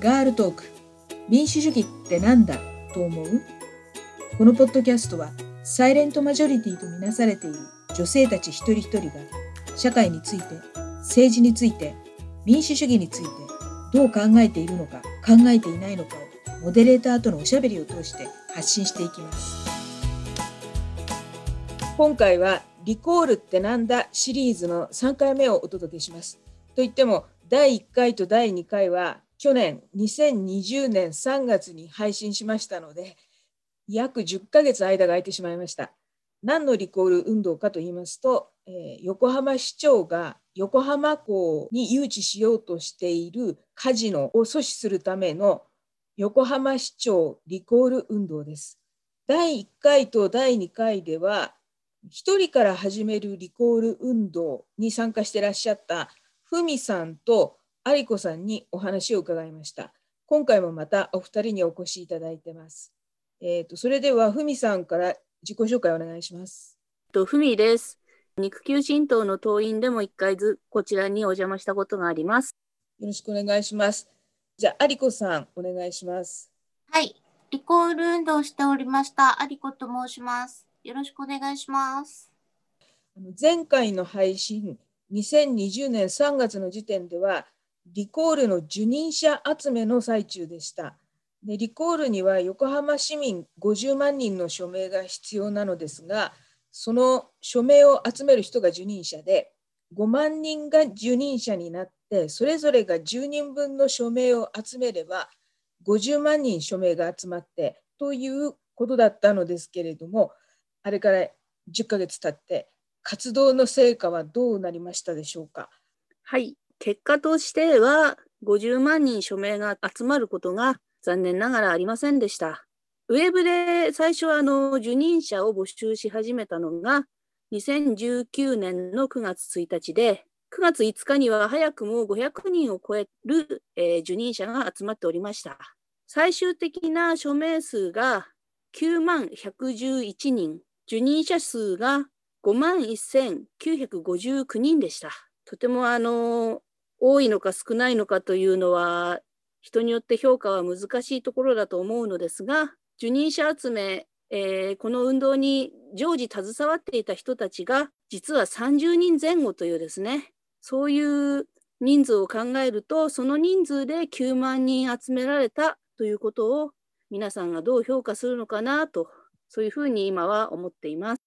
ガールトーク。民主主義ってなんだ？と思う？このポッドキャストはサイレントマジョリティとみなされている女性たち一人一人が社会について政治について民主主義についてどう考えているのか考えていないのかをモデレーターとのおしゃべりを通して発信していきます。今回はリコールってなんだ？シリーズの3回目をお届けします。といっても第1回と第2回は去年2020年3月に配信しましたので約10ヶ月間が空いてしまいました。何のリコール運動かと言いますと、えー、横浜市長が横浜港に誘致しようとしているカジノを阻止するための横浜市長リコール運動です。第1回と第2回では1人から始めるリコール運動に参加してらっしゃったふみさんと有子さんにお話を伺いました。今回もまたお二人にお越しいただいてます。えっ、ー、とそれではふみさんから自己紹介お願いします。とふみです。肉球神道の党員でも一回ずこちらにお邪魔したことがあります。よろしくお願いします。じゃあ有子さんお願いします。はい、リコール運動しておりました有子と申します。よろしくお願いします。前回の配信2020年3月の時点ではリコールの受任者集めの最中でした。でリコールには横浜市民50万人の署名が必要なのですがその署名を集める人が受任者で5万人が受任者になってそれぞれが10人分の署名を集めれば50万人署名が集まってということだったのですけれどもあれから10ヶ月経って活動の成果はどうなりましたでしょうか？はい結果としては50万人署名が集まることが残念ながらありませんでした。ウェブで最初はあの受任者を募集し始めたのが2019年の9月1日で、9月5日には早くも500人を超える、えー、受任者が集まっておりました。最終的な署名数が9万111人、受任者数が5万1959人でした。とてもあの多いのか少ないのかというのは人によって評価は難しいところだと思うのですが受任者集め、えー、この運動に常時携わっていた人たちが実は30人前後というですねそういう人数を考えるとその人数で9万人集められたということを皆さんがどう評価するのかなとそういうふうに今は思っています。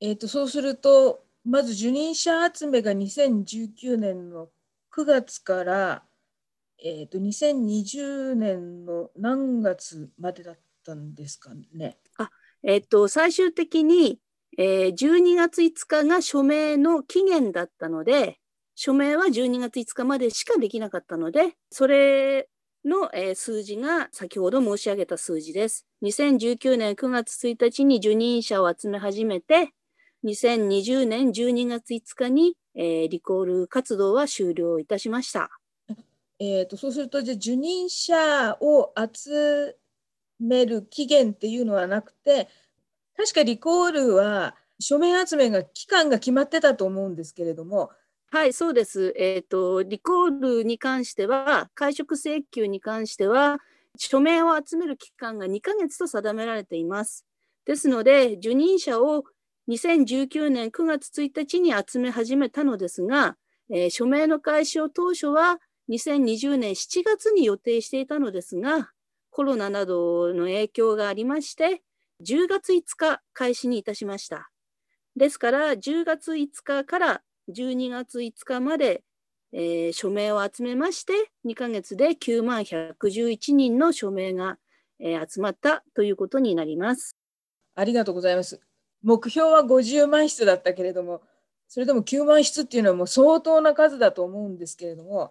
えーとそうするとまず受任者集めが2019年の9月から、えーと、2020年の何月までだったんですかね。あえーと、最終的に、えー、12月5日が署名の期限だったので署名は12月5日までしかできなかったのでそれの、えー、数字が先ほど申し上げた数字です。2019年9月1日に受任者を集め始めて2020年12月5日にえー、リコール活動は終了いたしました。えーと、そうするとじゃ受任者を集める期限っていうのはなくて確かリコールは署名集めが期間が決まってたと思うんですけれども。はい、そうです。えっ、ー、と、リコールに関しては、会食請求に関しては、署名を集める期間が2ヶ月と定められています。ですので、受任者を2019年9月1日に集め始めたのですが、えー、署名の開始を当初は2020年7月に予定していたのですが、コロナなどの影響がありまして、10月5日開始にいたしました。ですから、10月5日から12月5日まで、えー、署名を集めまして、2ヶ月で9万111人の署名が、えー、集まったということになります。ありがとうございます。目標は50万室だったけれどもそれでも9万室っていうのはもう相当な数だと思うんですけれども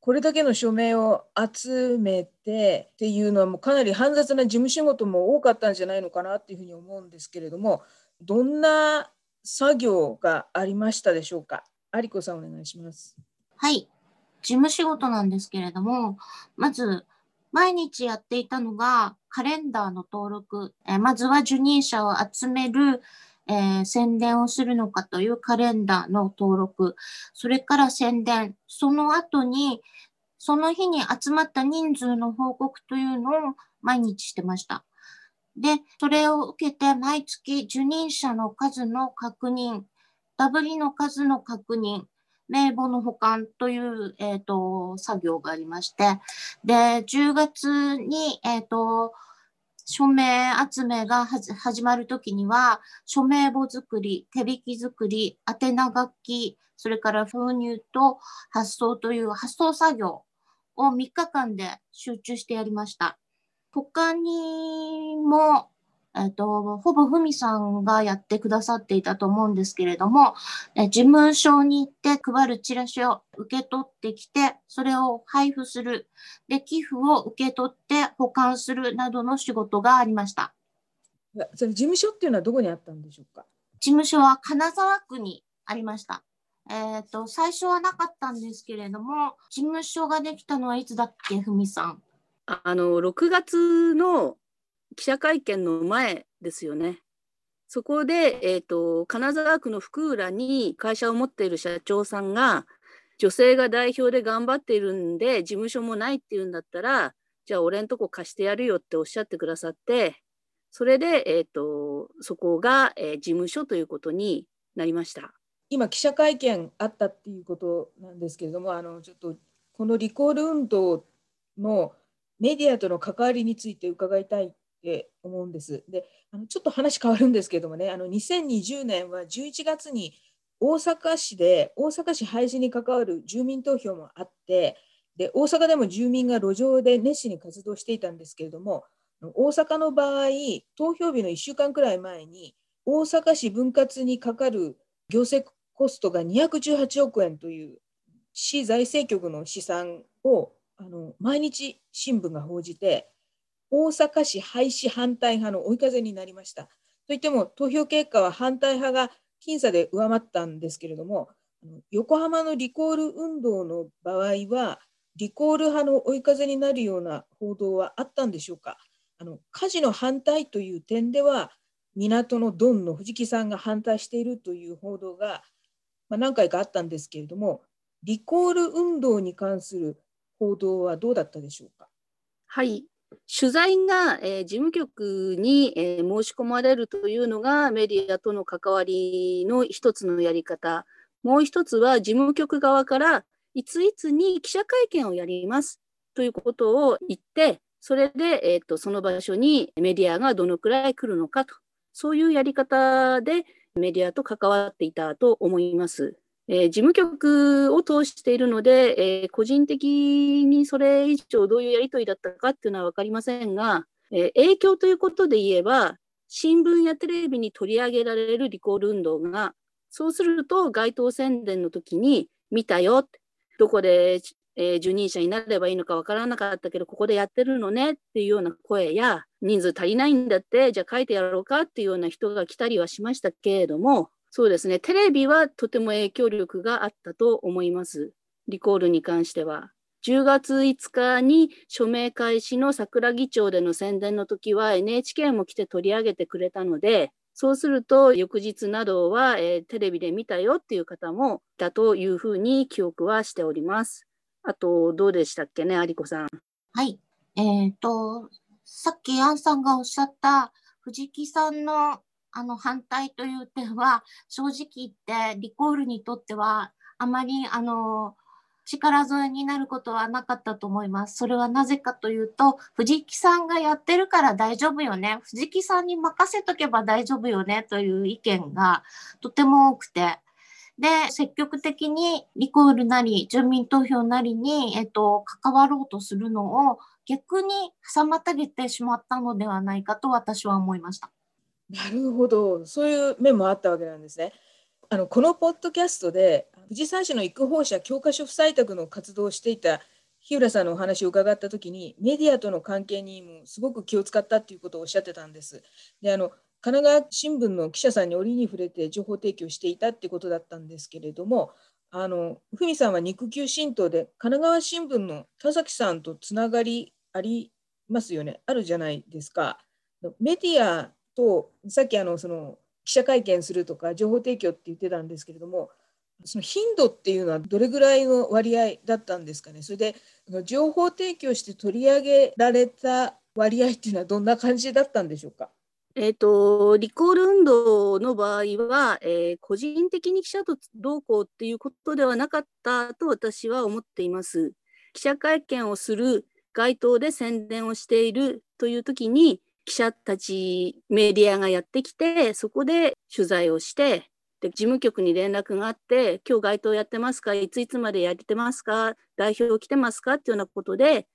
これだけの署名を集めてっていうのはもうかなり煩雑な事務仕事も多かったんじゃないのかなっていうふうに思うんですけれどもどんな作業がありましたでしょうか？有子さんお願いします。はい事務仕事なんですけれどもまず毎日やっていたのがカレンダーの登録、えまずは受任者を集める、えー、宣伝をするのかというカレンダーの登録、それから宣伝、その後にその日に集まった人数の報告というのを毎日してました。で、それを受けて毎月受任者の数の確認、ダブリの数の確認、名簿の保管という、えーと、作業がありまして、で、10月に、えっ、ー、と、署名集めが始まるときには、署名簿作り、手引き作り、宛名書き、それから封入と発送という発送作業を3日間で集中してやりました。他にも、えっ、と、ほぼふみさんがやってくださっていたと思うんですけれども、え事務所に行って配るチラシを受け取ってきて、それを配布する。で、寄付を受け取って保管するなどの仕事がありました。それ事務所っていうのはどこにあったんでしょうか？事務所は金沢区にありました。えっ、ー、と、最初はなかったんですけれども、事務所ができたのはいつだっけ、ふみさん？あの、6月の記者会見の前ですよね。そこで、えーと、金沢区の福浦に会社を持っている社長さんが女性が代表で頑張っているんで事務所もないっていうんだったらじゃあ俺んとこ貸してやるよっておっしゃってくださってそれで、えーと、そこが、えー、事務所ということになりました。今記者会見あったっていうことなんですけれどもあのちょっとこのリコール運動のメディアとの関わりについて伺いたいって思うんです。であのちょっと話変わるんですけどもねあの2020年は11月に大阪市で大阪市廃止に関わる住民投票もあってで大阪でも住民が路上で熱心に活動していたんですけれども大阪の場合投票日の1週間くらい前に大阪市分割にかかる行政コストが218億円という市財政局の試算をあの毎日新聞が報じて大阪市廃止反対派の追い風になりました。といっても投票結果は反対派が僅差で上回ったんですけれども横浜のリコール運動の場合はリコール派の追い風になるような報道はあったんでしょうか。あの火事の反対という点では港のドンの藤木さんが反対しているという報道が、まあ、何回かあったんですけれどもリコール運動に関する報道はどうだったでしょうか。はい。取材が、えー、事務局に、えー、申し込まれるというのがメディアとの関わりの一つのやり方。もう一つは事務局側からいついつに記者会見をやりますということを言って、それで、えーと、その場所にメディアがどのくらい来るのかと、そういうやり方でメディアと関わっていたと思います。えー、事務局を通しているので、えー、個人的にそれ以上どういうやり取りだったかっていうのは分かりませんが、えー、影響ということで言えば、新聞やテレビに取り上げられるリコール運動が、そうすると街頭宣伝の時に見たよ、どこで、えー、受任者になればいいのか分からなかったけど、ここでやってるのねっていうような声や、人数足りないんだって、じゃあ書いてやろうかっていうような人が来たりはしましたけれども、そうですね、テレビはとても影響力があったと思います。リコールに関しては。10月5日に署名開始の桜木町での宣伝の時は NHK も来て取り上げてくれたので、そうすると翌日などは、えー、テレビで見たよっていう方もいたというふうに記憶はしております。あと、どうでしたっけね、有子さん。はい。えっ、ー、と、さっきアンさんがおっしゃった藤木さんのあの反対という点は、正直言ってリコールにとっては、あまりあの力添えになることはなかったと思います。それはなぜかというと、藤木さんがやってるから大丈夫よね。藤木さんに任せとけば大丈夫よねという意見がとても多くて。で、積極的にリコールなり、住民投票なりに、えっと、関わろうとするのを逆に妨げてしまったのではないかと私は思いました。なるほど、そういう面もあったわけなんですね。あのこのポッドキャストで藤沢市の育法者教科書不採択の活動をしていた日浦さんのお話を伺った時にメディアとの関係にもすごく気を使ったっていうことをおっしゃってたんです。であの神奈川新聞の記者さんに折に触れて情報提供していたっていうことだったんですけれどもあの文さんは肉球神道で神奈川新聞の田崎さんとつながりありますよねあるじゃないですか。メディアとさっきあのその記者会見するとか情報提供って言ってたんですけれどもその頻度っていうのはどれぐらいの割合だったんですかね？それで情報提供して取り上げられた割合っていうのはどんな感じだったんでしょうか？えーと、リコール運動の場合は、えー、個人的に記者と同行っていうことではなかったと私は思っています。記者会見をする街頭で宣伝をしているという時に記者たちメディアがやってきてそこで取材をしてで事務局に連絡があって今日街頭やってますか？いついつまでやってますか？代表来てますか？っていうようなことで、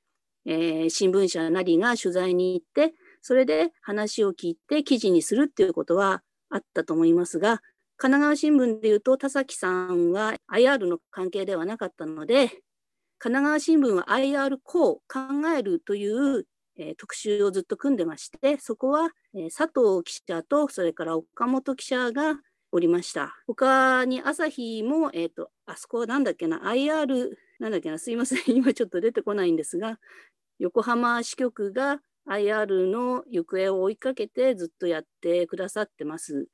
えー、新聞社なりが取材に行ってそれで話を聞いて記事にするっていうことはあったと思いますが、神奈川新聞でいうと田崎さんは IR の関係ではなかったので、神奈川新聞は IR こう考えるという、えー、特集をずっと組んでまして、そこは、えー、佐藤記者とそれから岡本記者がおりました。他に朝日も、えっ、ー、と、あそこはなんだっけな、IR、なんだっけな、すいません、今ちょっと出てこないんですが、横浜支局が IR の行方を追いかけてずっとやってくださってます。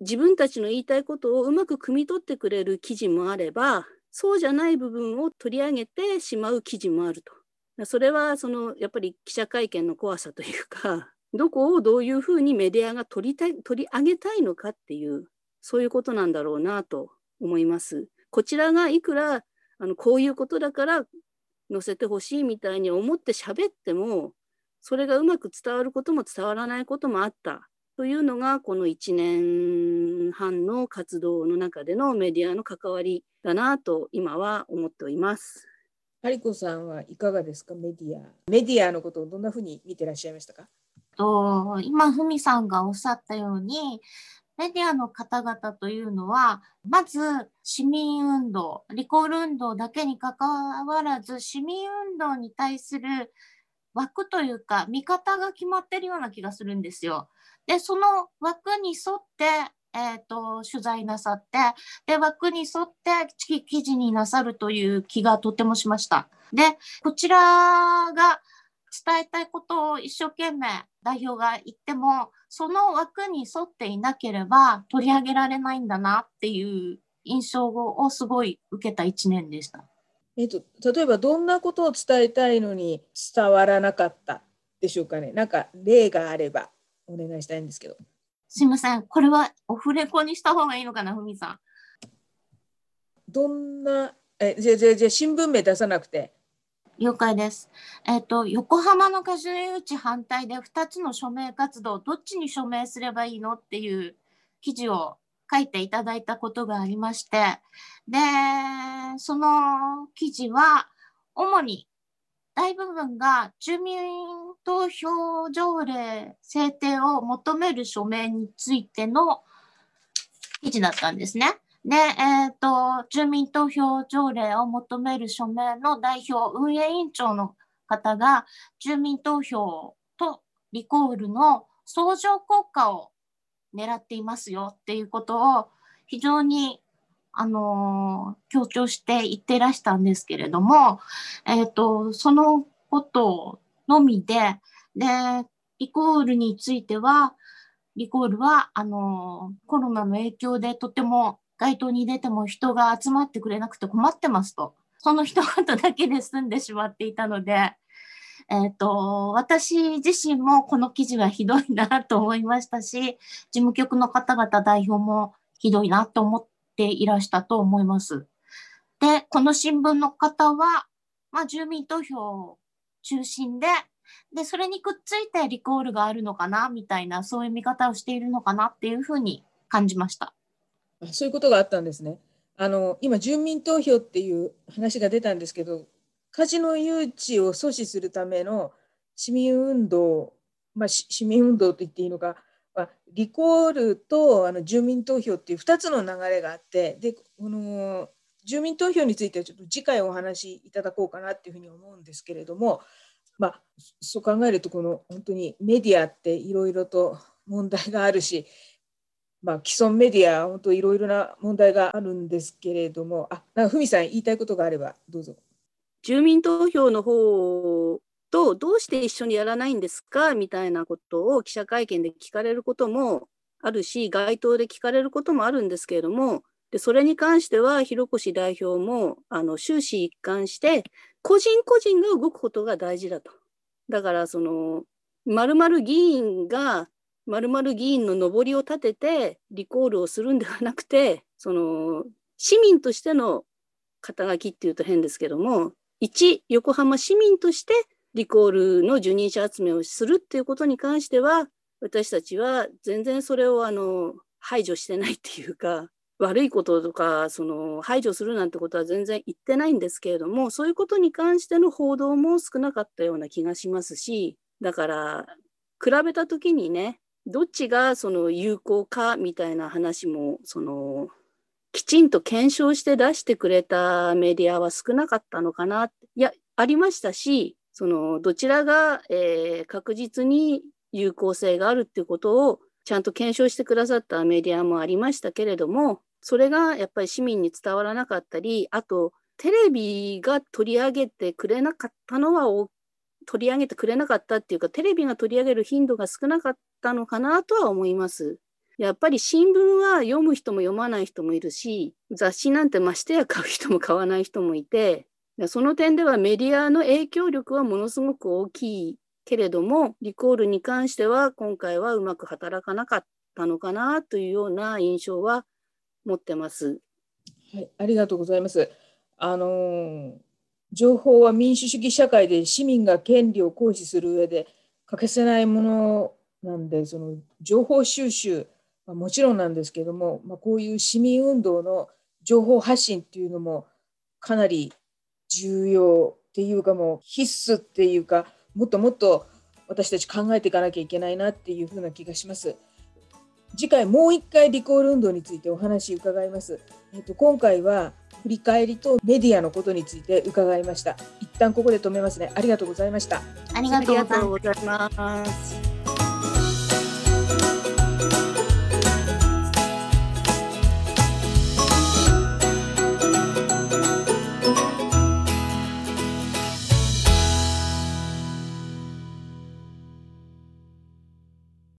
自分たちの言いたいことをうまく汲み取ってくれる記事もあれば、そうじゃない部分を取り上げてしまう記事もあると。それはそのやっぱり記者会見の怖さというか、どこをどういうふうにメディアが取りたい取り上げたいのかっていう、そういうことなんだろうなと思います。こちらがいくらあのこういうことだから載せてほしいみたいに思って喋ってもそれがうまく伝わることも伝わらないこともあったというのがこの1年半の活動の中でのメディアの関わりだなと今は思っております。ハリコさんはいかがですか？メディア。メディアのことをどんなふうに見てらっしゃいましたか？と今、ふみさんがおっしゃったように、メディアの方々というのは、まず市民運動、リコール運動だけにかかわらず、市民運動に対する枠というか見方が決まってるような気がするんですよ。でその枠に沿ってえーと、取材なさってで枠に沿って記事になさるという気がとてもしました。でこちらが伝えたいことを一生懸命代表が言ってもその枠に沿っていなければ取り上げられないんだなっていう印象をすごい受けた1年でした。えっと、例えばどんなことを伝えたいのに伝わらなかったでしょうかね。なんか例があればお願いしたいんですけど。すいません。これはオフレコにした方がいいのかな、ふみさん。どんな、え、じゃじゃじゃ新聞名出さなくて。了解です。えっ、ー、と、横浜のカジノ誘致反対で2つの署名活動、どっちに署名すればいいのっていう記事を書いていただいたことがありまして、で、その記事は、主に大部分が住民投票条例制定を求める署名についての記事だったんですね。で、えっ、ー、と、住民投票条例を求める署名の代表、運営委員長の方が、住民投票とリコールの相乗効果を狙っていますよっていうことを非常にあの強調して言ってらしたんですけれども、えっ、ー、と、そのことのみで、で、リコールについては、リコールは、あのコロナの影響でとても街頭に出ても人が集まってくれなくて困ってますと。その一言だけで済んでしまっていたので、えっ、ー、と、私自身もこの記事はひどいなと思いましたし、事務局の方々代表もひどいなと思っていらしたと思います。で、この新聞の方は、まあ、住民投票中心で、で、それにくっついてリコールがあるのかな、みたいな、そういう見方をしているのかなっていうふうに感じました。そういうことがあったんですね。あの今、住民投票っていう話が出たんですけど、カジノ誘致を阻止するための市民運動、まあ、市民運動と言っていいのか、リコールとあの住民投票っていう2つの流れがあってでこの住民投票についてはちょっと次回お話しいただこうかなっていうふうに思うんですけれども、まあ、そう考えるとこの本当にメディアっていろいろと問題があるし、まあ、既存メディア本当いろいろな問題があるんですけれどもあなんかふみさん言いたいことがあればどうぞ。住民投票の方とどうして一緒にやらないんですか？みたいなことを記者会見で聞かれることもあるし街頭で聞かれることもあるんですけれどもでそれに関しては広越代表もあの終始一貫して個人個人が動くことが大事だと。だからその〇〇議員が〇〇議員の上りを立ててリコールをするんではなくてその市民としての肩書きっていうと変ですけども一横浜市民としてリコールの受任者集めをするっていうことに関しては私たちは全然それをあの排除してないっていうか 悪いこととかその排除するなんてことは全然言ってないんですけれどもそういうことに関しての報道も少なかったような気がしますしだから比べた時にねどっちがその有効かみたいな話もそのきちんと検証して出してくれたメディアは少なかったのかな。いや、ありましたし、そのどちらが、えー、確実に有効性があるっていうことをちゃんと検証してくださったメディアもありましたけれども、それがやっぱり市民に伝わらなかったり、あとテレビが取り上げてくれなかったのは取り上げてくれなかったっていうか、テレビが取り上げる頻度が少なかったのかなとは思います。やっぱり新聞は読む人も読まない人もいるし、雑誌なんてましてや買う人も買わない人もいて、その点ではメディアの影響力はものすごく大きいけれども、リコールに関しては今回はうまく働かなかったのかなというような印象は持ってます。はい、ありがとうございます。あの、情報は民主主義社会で市民が権利を行使する上で欠かせないものなんで、その情報収集まあ、もちろんなんですけども、まあ、こういう市民運動の情報発信っていうのもかなり重要っていうかもう必須っていうかもっともっと私たち考えていかなきゃいけないなっていうふうな気がします。次回もう一回リコール運動についてお話伺います。えっと、今回は振り返りとメディアのことについて伺いました。一旦ここで止めますね。ありがとうございました。ありがとうございます。